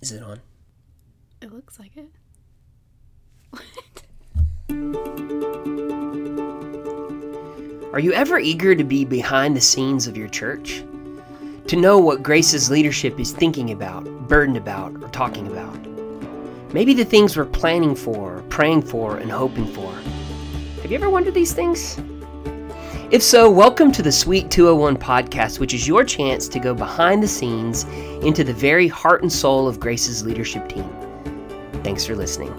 Is it on? It looks like it. What? Are you ever eager to be behind the scenes of your church? To know what Grace's leadership is thinking about, burdened about, or talking about? Maybe the things we're planning for, praying for, and hoping for. Have you ever wondered these things? If so, welcome to the Sweet 201 podcast, which is your chance to go behind the scenes into the very heart and soul of Grace's leadership team. Thanks for listening.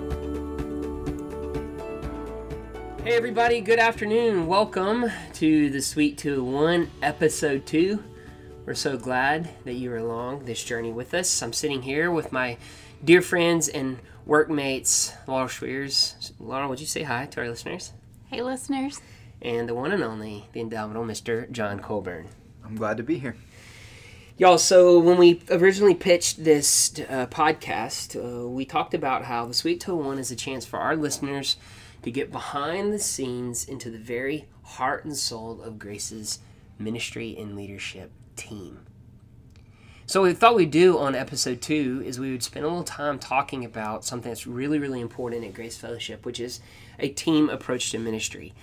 Hey, everybody, good afternoon. Welcome to the Sweet 201 episode 2. We're so glad that you're along this journey with us. I'm sitting here with my dear friends and workmates, Laurel Schweers. Laurel, would you say hi to our listeners? Hey, listeners. And the one and only, the indomitable Mr. John Colburn. I'm glad to be here. Y'all, so when we originally pitched this uh, podcast, uh, we talked about how the Sweet 201 is a chance for our listeners to get behind the scenes into the very heart and soul of Grace's ministry and leadership team. So, what we thought we'd do on episode two is we would spend a little time talking about something that's really, really important at Grace Fellowship, which is a team approach to ministry.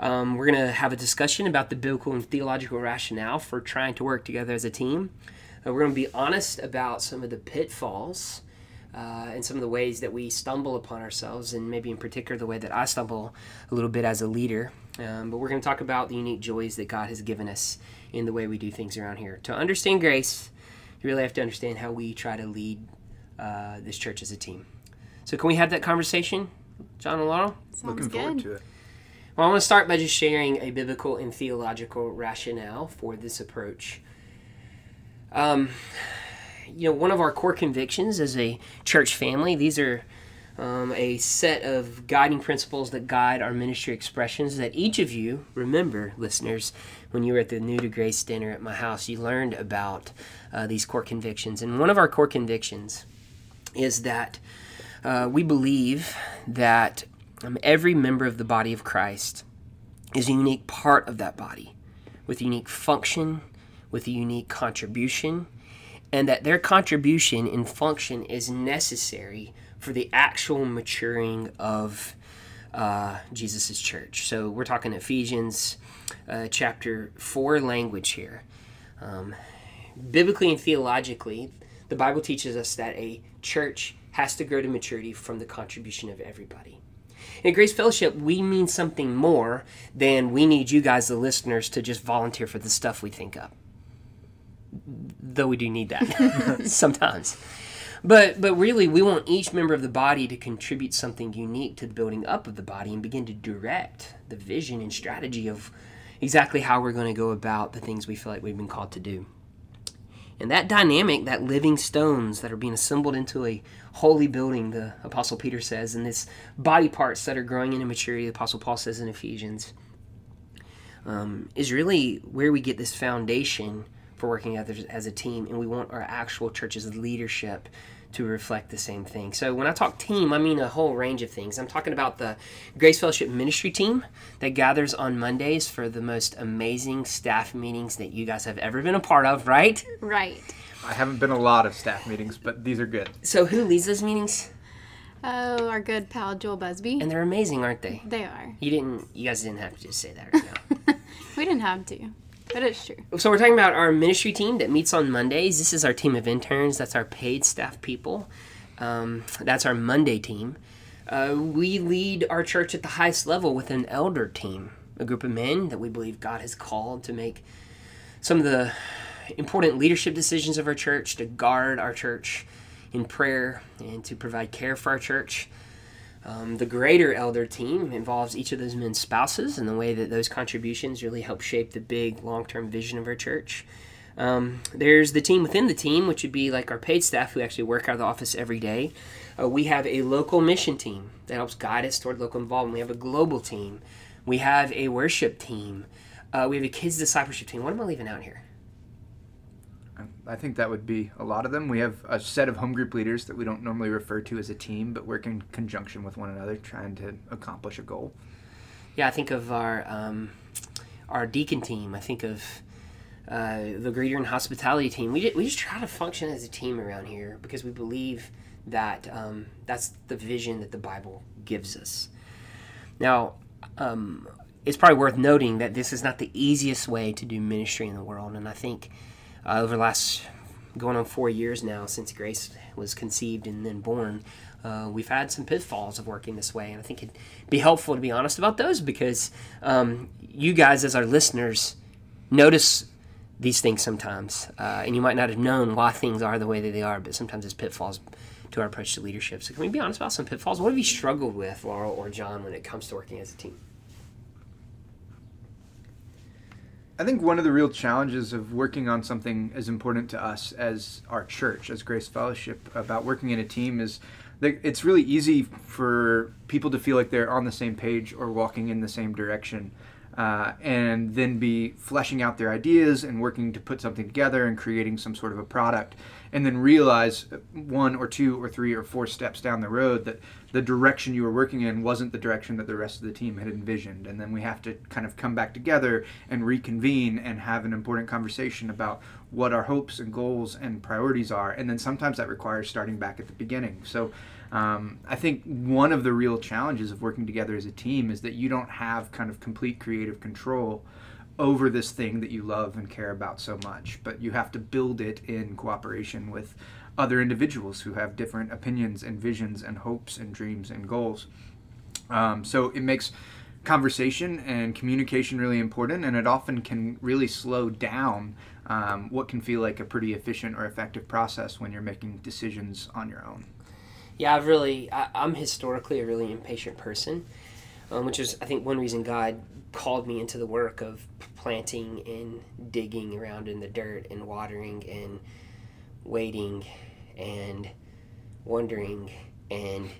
Um, we're going to have a discussion about the biblical and theological rationale for trying to work together as a team. Uh, we're going to be honest about some of the pitfalls uh, and some of the ways that we stumble upon ourselves, and maybe in particular the way that I stumble a little bit as a leader. Um, but we're going to talk about the unique joys that God has given us in the way we do things around here. To understand grace, you really have to understand how we try to lead uh, this church as a team. So, can we have that conversation, John and Laurel? Sounds Looking good. forward to it. Well, I want to start by just sharing a biblical and theological rationale for this approach. Um, you know, one of our core convictions as a church family, these are um, a set of guiding principles that guide our ministry expressions that each of you remember, listeners, when you were at the New to Grace dinner at my house, you learned about uh, these core convictions. And one of our core convictions is that uh, we believe that um, every member of the body of Christ is a unique part of that body with a unique function, with a unique contribution, and that their contribution and function is necessary for the actual maturing of uh, Jesus' church. So we're talking Ephesians uh, chapter 4 language here. Um, biblically and theologically, the Bible teaches us that a church has to grow to maturity from the contribution of everybody. In Grace Fellowship, we mean something more than we need you guys, the listeners, to just volunteer for the stuff we think up. Though we do need that sometimes. But but really, we want each member of the body to contribute something unique to the building up of the body and begin to direct the vision and strategy of exactly how we're going to go about the things we feel like we've been called to do. And that dynamic, that living stones that are being assembled into a holy building, the Apostle Peter says, and this body parts that are growing into maturity, the Apostle Paul says in Ephesians, um, is really where we get this foundation for working together as a team. And we want our actual church's leadership to reflect the same thing. So when I talk team, I mean a whole range of things. I'm talking about the Grace Fellowship ministry team that gathers on Mondays for the most amazing staff meetings that you guys have ever been a part of, right? Right. I haven't been a lot of staff meetings, but these are good. So who leads those meetings? Oh, our good pal Joel Busby. And they're amazing, aren't they? they are. You didn't you guys didn't have to just say that right now. We didn't have to, but it's true. So we're talking about our ministry team that meets on Mondays. This is our team of interns. That's our paid staff people. Um, that's our Monday team. Uh, we lead our church at the highest level with an elder team, a group of men that we believe God has called to make some of the important leadership decisions of our church, to guard our church in prayer, and to provide care for our church. Um, the greater elder team involves each of those men's spouses and the way that those contributions really help shape the big long term vision of our church. Um, there's the team within the team, which would be like our paid staff who actually work out of the office every day. Uh, we have a local mission team that helps guide us toward local involvement. We have a global team. We have a worship team. Uh, we have a kids discipleship team. What am I leaving out here? I think that would be a lot of them. We have a set of home group leaders that we don't normally refer to as a team, but work in conjunction with one another, trying to accomplish a goal. Yeah, I think of our um, our deacon team. I think of uh, the greeter and hospitality team. We, we just try to function as a team around here because we believe that um, that's the vision that the Bible gives us. Now, um, it's probably worth noting that this is not the easiest way to do ministry in the world, and I think uh, over the last going on four years now since Grace was conceived and then born, uh, we've had some pitfalls of working this way, and I think it'd be helpful to be honest about those because um, you guys, as our listeners, notice these things sometimes, uh, and you might not have known why things are the way that they are, but sometimes it's pitfalls to our approach to leadership. So, can we be honest about some pitfalls? What have you struggled with, Laurel or John, when it comes to working as a team? I think one of the real challenges of working on something as important to us as our church, as Grace Fellowship, about working in a team is that it's really easy for people to feel like they're on the same page or walking in the same direction. Uh, and then be fleshing out their ideas and working to put something together and creating some sort of a product and then realize one or two or three or four steps down the road that the direction you were working in wasn't the direction that the rest of the team had envisioned. And then we have to kind of come back together and reconvene and have an important conversation about what our hopes and goals and priorities are. And then sometimes that requires starting back at the beginning. So um, I think one of the real challenges of working together as a team is that you don't have kind of complete creative control over this thing that you love and care about so much, but you have to build it in cooperation with other individuals who have different opinions and visions and hopes and dreams and goals. Um, so it makes conversation and communication really important, and it often can really slow down um, what can feel like a pretty efficient or effective process when you're making decisions on your own. Yeah, I've really, I, I'm historically a really impatient person, um, which is, I think, one reason God called me into the work of planting and digging around in the dirt and watering and waiting and wondering and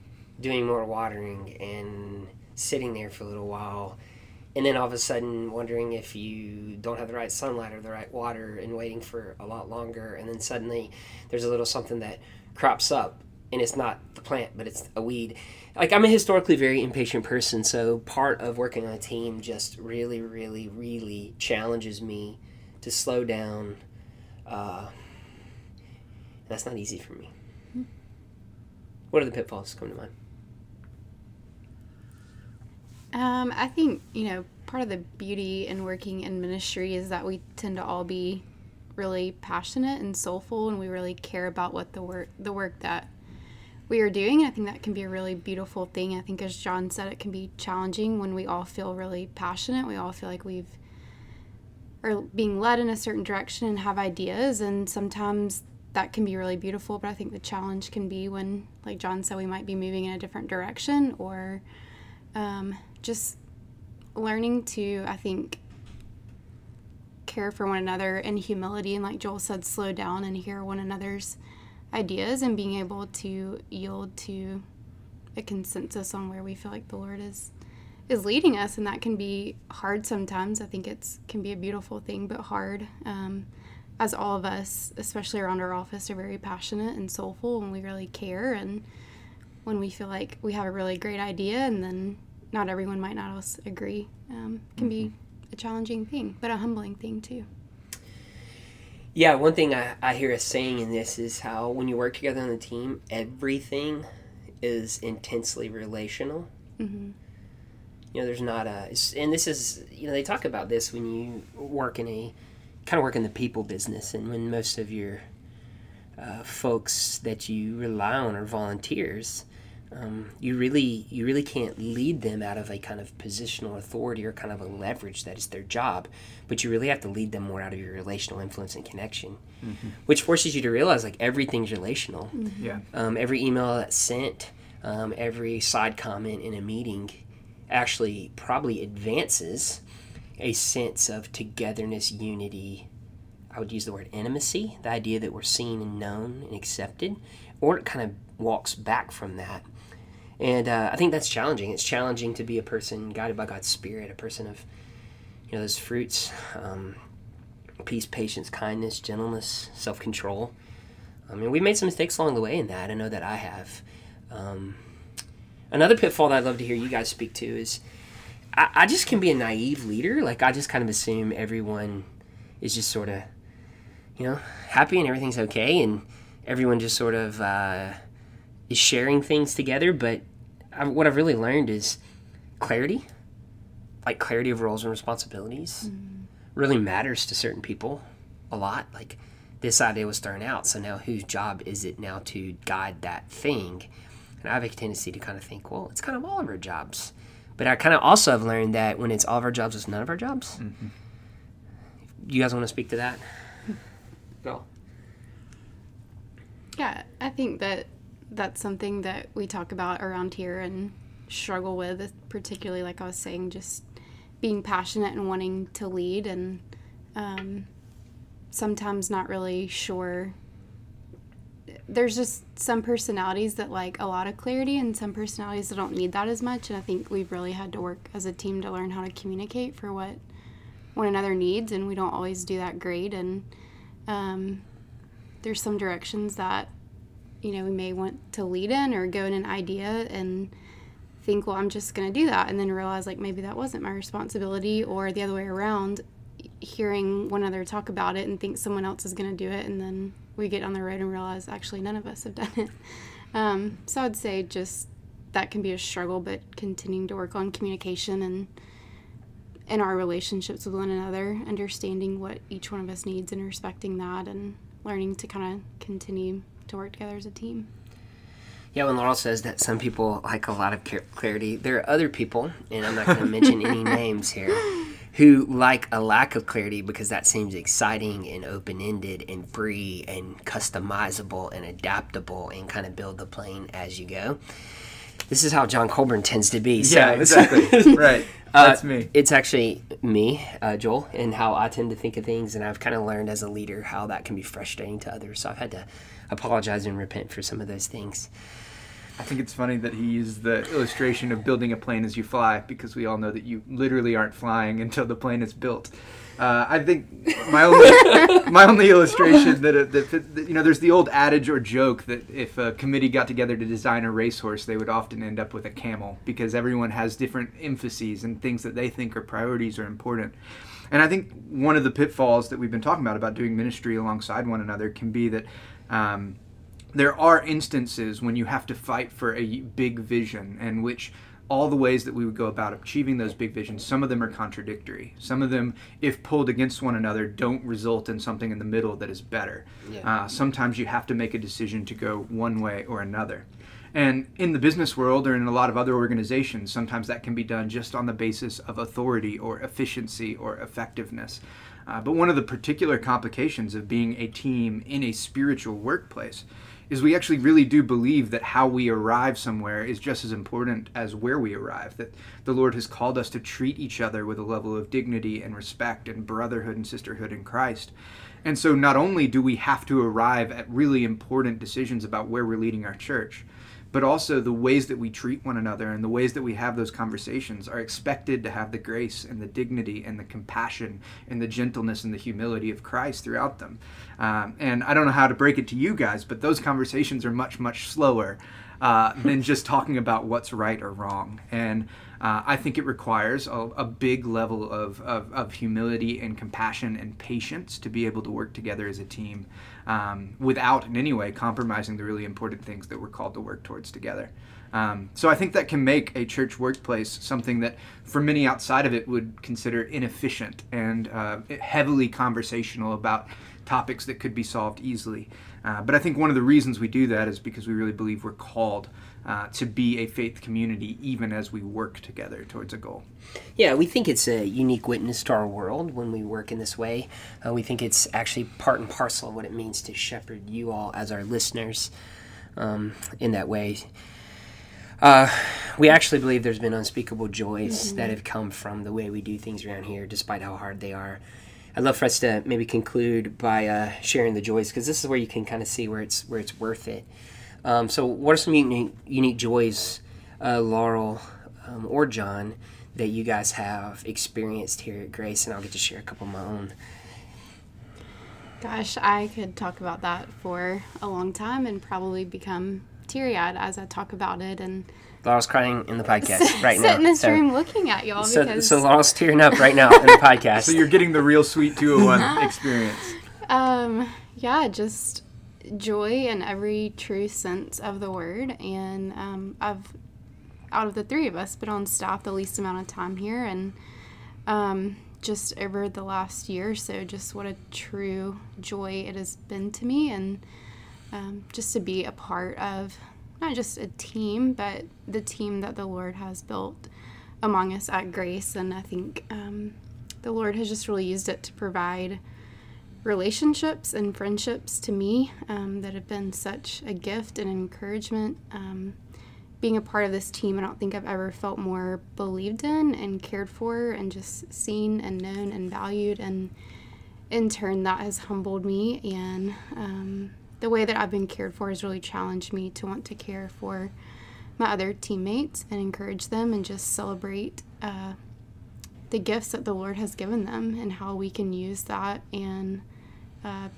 doing more watering and sitting there for a little while. And then all of a sudden wondering if you don't have the right sunlight or the right water and waiting for a lot longer. And then suddenly there's a little something that crops up and it's not the plant but it's a weed. Like i'm a historically very impatient person so part of working on a team just really really really challenges me to slow down uh, that's not easy for me. What are the pitfalls come to mind? Um, I think, you know, part of the beauty in working in ministry is that we tend to all be really passionate and soulful and we really care about what the work the work that we are doing. And I think that can be a really beautiful thing. I think as John said, it can be challenging when we all feel really passionate. We all feel like we've are being led in a certain direction and have ideas and sometimes that can be really beautiful, but I think the challenge can be when, like John said, we might be moving in a different direction or um, just learning to, I think, care for one another in humility and, like Joel said, slow down and hear one another's ideas and being able to yield to a consensus on where we feel like the Lord is is leading us, and that can be hard sometimes. I think it's can be a beautiful thing, but hard. Um, as all of us, especially around our office, are very passionate and soulful, and we really care. And when we feel like we have a really great idea, and then not everyone might not else agree, um, can be a challenging thing, but a humbling thing too. Yeah, one thing I, I hear us saying in this is how when you work together on a team, everything is intensely relational. hmm You know, there's not a, and this is, you know, they talk about this when you work in a, kind of work in the people business, and when most of your uh, folks that you rely on are volunteers, um, you really, you really can't lead them out of a kind of positional authority or kind of a leverage that is their job, but you really have to lead them more out of your relational influence and connection, which forces you to realize like everything's relational Yeah. um, every email that's sent, um, every side comment in a meeting actually probably advances a sense of togetherness, unity. I would use the word intimacy, the idea that we're seen and known and accepted, or it kind of walks back from that. And uh, I think that's challenging. It's challenging to be a person guided by God's Spirit, a person of, you know, those fruits um, peace, patience, kindness, gentleness, self control. I mean, we've made some mistakes along the way in that. I know that I have. Um, another pitfall that I'd love to hear you guys speak to is I, I just can be a naive leader. Like, I just kind of assume everyone is just sort of, you know, happy and everything's okay, and everyone just sort of uh, is sharing things together. But I, what I've really learned is clarity, like clarity of roles and responsibilities, mm-hmm. really matters to certain people a lot. Like this idea was thrown out, so now whose job is it now to guide that thing? And I have a tendency to kind of think, well, it's kind of all of our jobs. But I kind of also have learned that when it's all of our jobs, it's none of our jobs. Mm-hmm. You guys want to speak to that? Go. Yeah, I think that that's something that we talk about around here and struggle with, particularly like I was saying, just being passionate and wanting to lead, and um, sometimes not really sure. There's just some personalities that like a lot of clarity, and some personalities that don't need that as much. And I think we've really had to work as a team to learn how to communicate for what one another needs, and we don't always do that great. And um, there's some directions that you know we may want to lead in or go in an idea and think well i'm just going to do that and then realize like maybe that wasn't my responsibility or the other way around hearing one another talk about it and think someone else is going to do it and then we get on the road and realize actually none of us have done it. Um, so i'd say just that can be a struggle but continuing to work on communication and in our relationships with one another understanding what each one of us needs and respecting that and learning to kind of continue to work together as a team Yeah, when Laurel says that some people like a lot of clarity, there are other people, and I'm not going to mention any names here, who like a lack of clarity because that seems exciting and open ended and free and customizable and adaptable and kind of build the plane as you go. This is how John Colburn tends to be. So yeah, exactly. right. That's uh, me. It's actually me, uh, Joel, and how I tend to think of things, and I've kind of learned as a leader how that can be frustrating to others. So I've had to apologize and repent for some of those things. I think it's funny that he used the illustration of building a plane as you fly because we all know that you literally aren't flying until the plane is built. Uh, I think my only my only illustration that, uh, that, that you know there's the old adage or joke that if a committee got together to design a racehorse they would often end up with a camel because everyone has different emphases and things that they think are priorities or important. And I think one of the pitfalls that we've been talking about about doing ministry alongside one another can be that um, there are instances when you have to fight for a big vision and which all the ways that we would go about achieving those big visions some of them are contradictory. Some of them if pulled against one another don't result in something in the middle that is better. Yeah. uh, sometimes you have to make a decision to go one way or another. And in the business world or in a lot of other organizations sometimes that can be done just on the basis of authority or efficiency or effectiveness. Uh, but one of the particular complications of being a team in a spiritual workplace is we actually really do believe that how we arrive somewhere is just as important as where we arrive. That the Lord has called us to treat each other with a level of dignity and respect and brotherhood and sisterhood in Christ. And so not only do we have to arrive at really important decisions about where we're leading our church, but also the ways that we treat one another and the ways that we have those conversations are expected to have the grace and the dignity and the compassion and the gentleness and the humility of Christ throughout them. Um, and I don't know how to break it to you guys, but those conversations are much, much slower uh, than just talking about what's right or wrong. And uh, I think it requires a, a big level of, of, of humility and compassion and patience to be able to work together as a team um, without in any way compromising the really important things that we're called to work towards together. Um, so I think that can make a church workplace something that, for many outside of it, would consider inefficient and uh, heavily conversational about topics that could be solved easily. Uh, but I think one of the reasons we do that is because we really believe we're called uh, to be a faith community, even as we work together towards a goal. Yeah, we think it's a unique witness to our world when we work in this way. Uh, we think it's actually part and parcel of what it means to shepherd you all as our listeners um, in that way. Uh, we actually believe there's been unspeakable joys that have come from the way we do things around here, despite how hard they are. I'd love for us to maybe conclude by uh, sharing the joys, because this is where you can kind of see where it's where it's worth it. Um, so, what are some unique, unique joys, uh, Laurel um, or John, that you guys have experienced here at Grace? And I'll get to share a couple of my own. Gosh, I could talk about that for a long time and probably become teary eyed as I talk about it and Laurel's crying in the podcast right sit now. in this so, room looking at y'all so, because so Laurel's tearing up right now in the podcast. So you're getting the real sweet 201 experience. um yeah just joy in every true sense of the word and um, I've out of the three of us been on staff the least amount of time here and um, just over the last year or so just what a true joy it has been to me and um, just to be a part of not just a team but the team that the lord has built among us at grace and i think um, the lord has just really used it to provide relationships and friendships to me um, that have been such a gift and encouragement um, being a part of this team, I don't think I've ever felt more believed in and cared for and just seen and known and valued. And in turn, that has humbled me. And um, the way that I've been cared for has really challenged me to want to care for my other teammates and encourage them and just celebrate uh, the gifts that the Lord has given them and how we can use that and uh,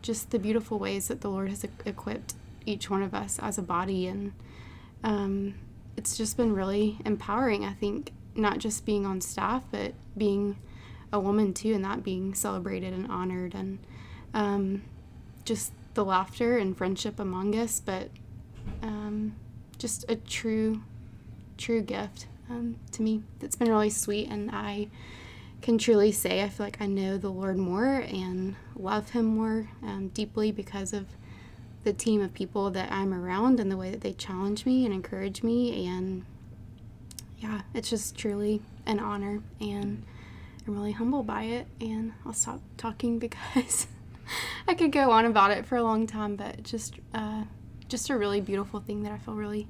just the beautiful ways that the Lord has equipped each one of us as a body and um, it's just been really empowering. I think not just being on staff, but being a woman too, and that being celebrated and honored, and um, just the laughter and friendship among us, but um, just a true, true gift um, to me that's been really sweet, and I can truly say I feel like I know the Lord more and love Him more um, deeply because of the team of people that I'm around and the way that they challenge me and encourage me. And yeah, it's just truly an honor. And I'm really humbled by it. And I'll stop talking because I could go on about it for a long time, but just, uh, just a really beautiful thing that I feel really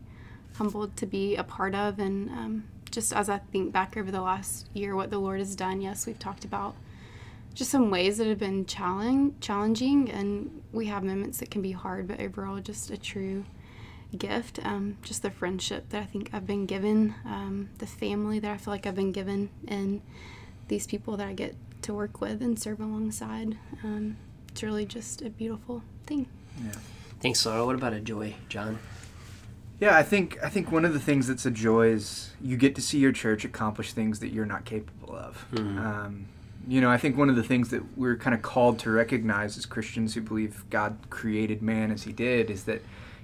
humbled to be a part of. And um, just as I think back over the last year, what the Lord has done, yes, we've talked about just some ways that have been challenge, challenging and we have moments that can be hard but overall just a true gift um, just the friendship that i think i've been given um, the family that i feel like i've been given and these people that i get to work with and serve alongside um, it's really just a beautiful thing Yeah. Thanks, Laurel. What about a joy, John? Yeah, I think I think one of the things that's a joy is you get to see your church accomplish things that you're not capable of. Um, you know, I think one of the things that we're kind of called to recognize as Christians who believe God created man as He did is that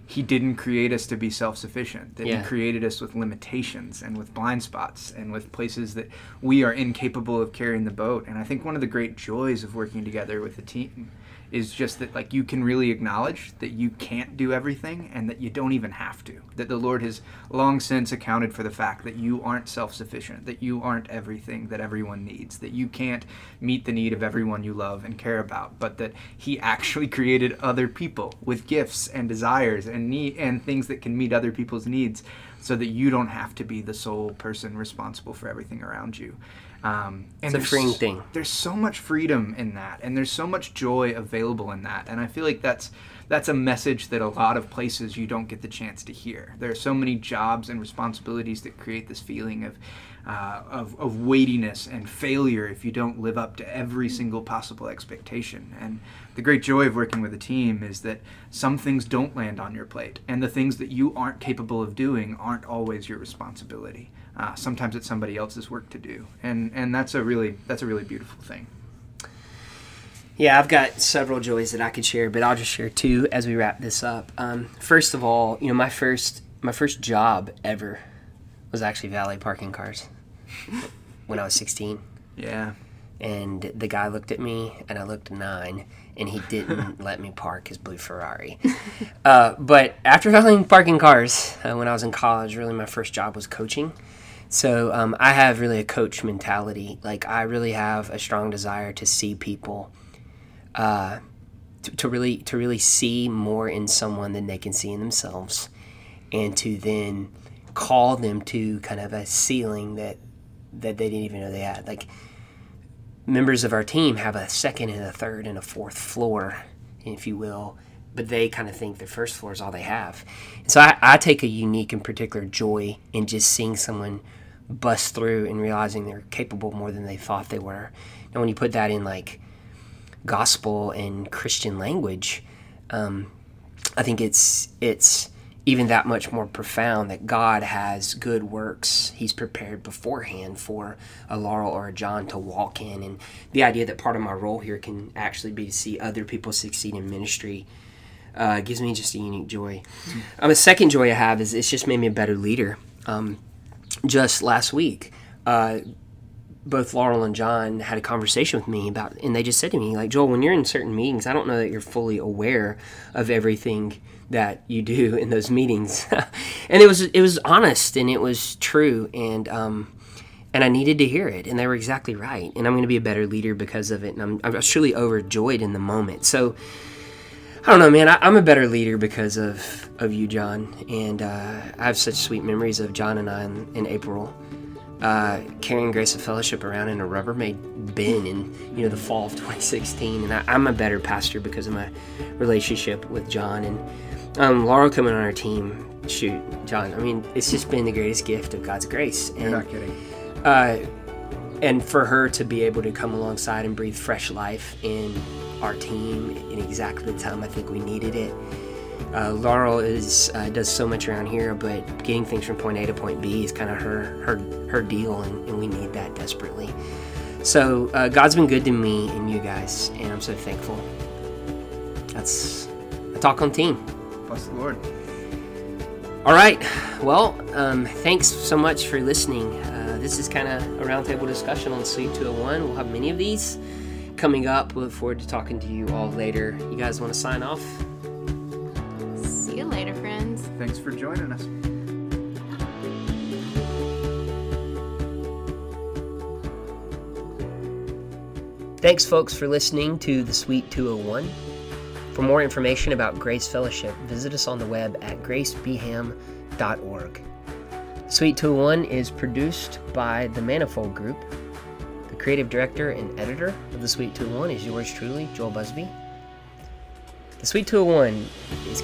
He didn't create us to be self-sufficient. That Yeah. He created us with limitations and with blind spots and with places that we are incapable of carrying the boat. And I think one of the great joys of working together with a team is just that like you can really acknowledge that you can't do everything and that you don't even have to. That the lord has long since accounted for the fact that you aren't self-sufficient that you aren't everything that everyone needs that you can't meet the need of everyone you love and care about but that he actually created other people with gifts and desires and need and things that can meet other people's needs so that you don't have to be the sole person responsible for everything around you um, It's and a there's- freeing thing. there's so much freedom in that and there's so much joy available in that and i feel like that's that's a message that a lot of places you don't get the chance to hear. There are so many jobs and responsibilities that create this feeling of uh, of, of weightiness and failure if you don't live up to every single possible expectation. And the great joy of working with a team is that some things don't land on your plate and the things that you aren't capable of doing aren't always your responsibility uh, sometimes it's somebody else's work to do and and that's a really that's a really beautiful thing Yeah, I've got several joys that I could share, but I'll just share two as we wrap this up. Um, first of all, you know, my first my first job ever was actually valet parking cars when I was 16. yeah And the guy looked at me, and I looked nine, and he didn't let me park his blue Ferrari. Uh, but after valeting parking cars, uh, when I was in college, really my first job was coaching. So um, I have really a coach mentality. Like I really have a strong desire to see people, uh, to, to really to really see more in someone than they can see in themselves, and to then call them to kind of a ceiling that that they didn't even know they had. Like members of our team have a second and a third and a fourth floor, if you will, but they kind of think the first floor is all they have. So I, I take a unique and particular joy in just seeing someone bust through and realizing they're capable more than they thought they were. And when you put that in like gospel and Christian language, um, I think it's it's even that much more profound that God has good works He's prepared beforehand for a Laurel or a John to walk in. And the idea that part of my role here can actually be to see other people succeed in ministry uh, gives me just a unique joy. Um, a second joy I have is it's just made me a better leader. Um, just last week, uh, both Laurel and John had a conversation with me about, and they just said to me, like, Joel, when you're in certain meetings, I don't know that you're fully aware of everything that you do in those meetings. and it was it was honest and it was true, and um, and I needed to hear it, and they were exactly right. And I'm going to be a better leader because of it, and I'm I'm truly overjoyed in the moment. So. I don't know, man. I, am a better leader because of, of you, John. And uh, I have such sweet memories of John and I in, in April uh, carrying Grace of Fellowship around in a Rubbermaid bin in you know the fall of 2016, and I, am a better pastor because of my relationship with John and um, Laurel coming on our team. Shoot, John. I mean, it's just been the greatest gift of God's grace. And, You're not kidding. Uh, and for her to be able to come alongside and breathe fresh life in our team in exactly the time I think we needed it uh, Laurel is uh, does so much around here, but getting things from point A to point B is kind of her her her deal, and, and we need that desperately. So uh, God's been good to me and you guys, and I'm so thankful. That's a talk on team. Bless the Lord. All right. Well, um, thanks so much for listening. Uh, this is kind of a roundtable discussion on Sweet 201. We'll have many of these coming up. We look forward to talking to you all later. You guys want to sign off? See you later, friends. Thanks for joining us. Thanks, folks, for listening to the Sweet 201. For more information about Grace Fellowship, visit us on the web at gracebeham.org. Sweet 201 is produced by the Manifold Group. Creative director and editor of the Sweet 201 is yours truly, Joel Busby. The Sweet 201 is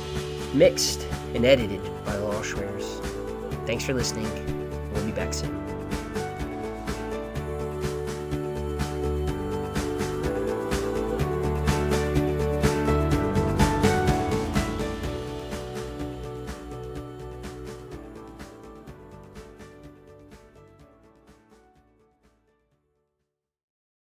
mixed and edited by Laurel Schweres. Thanks for listening. We'll be back soon.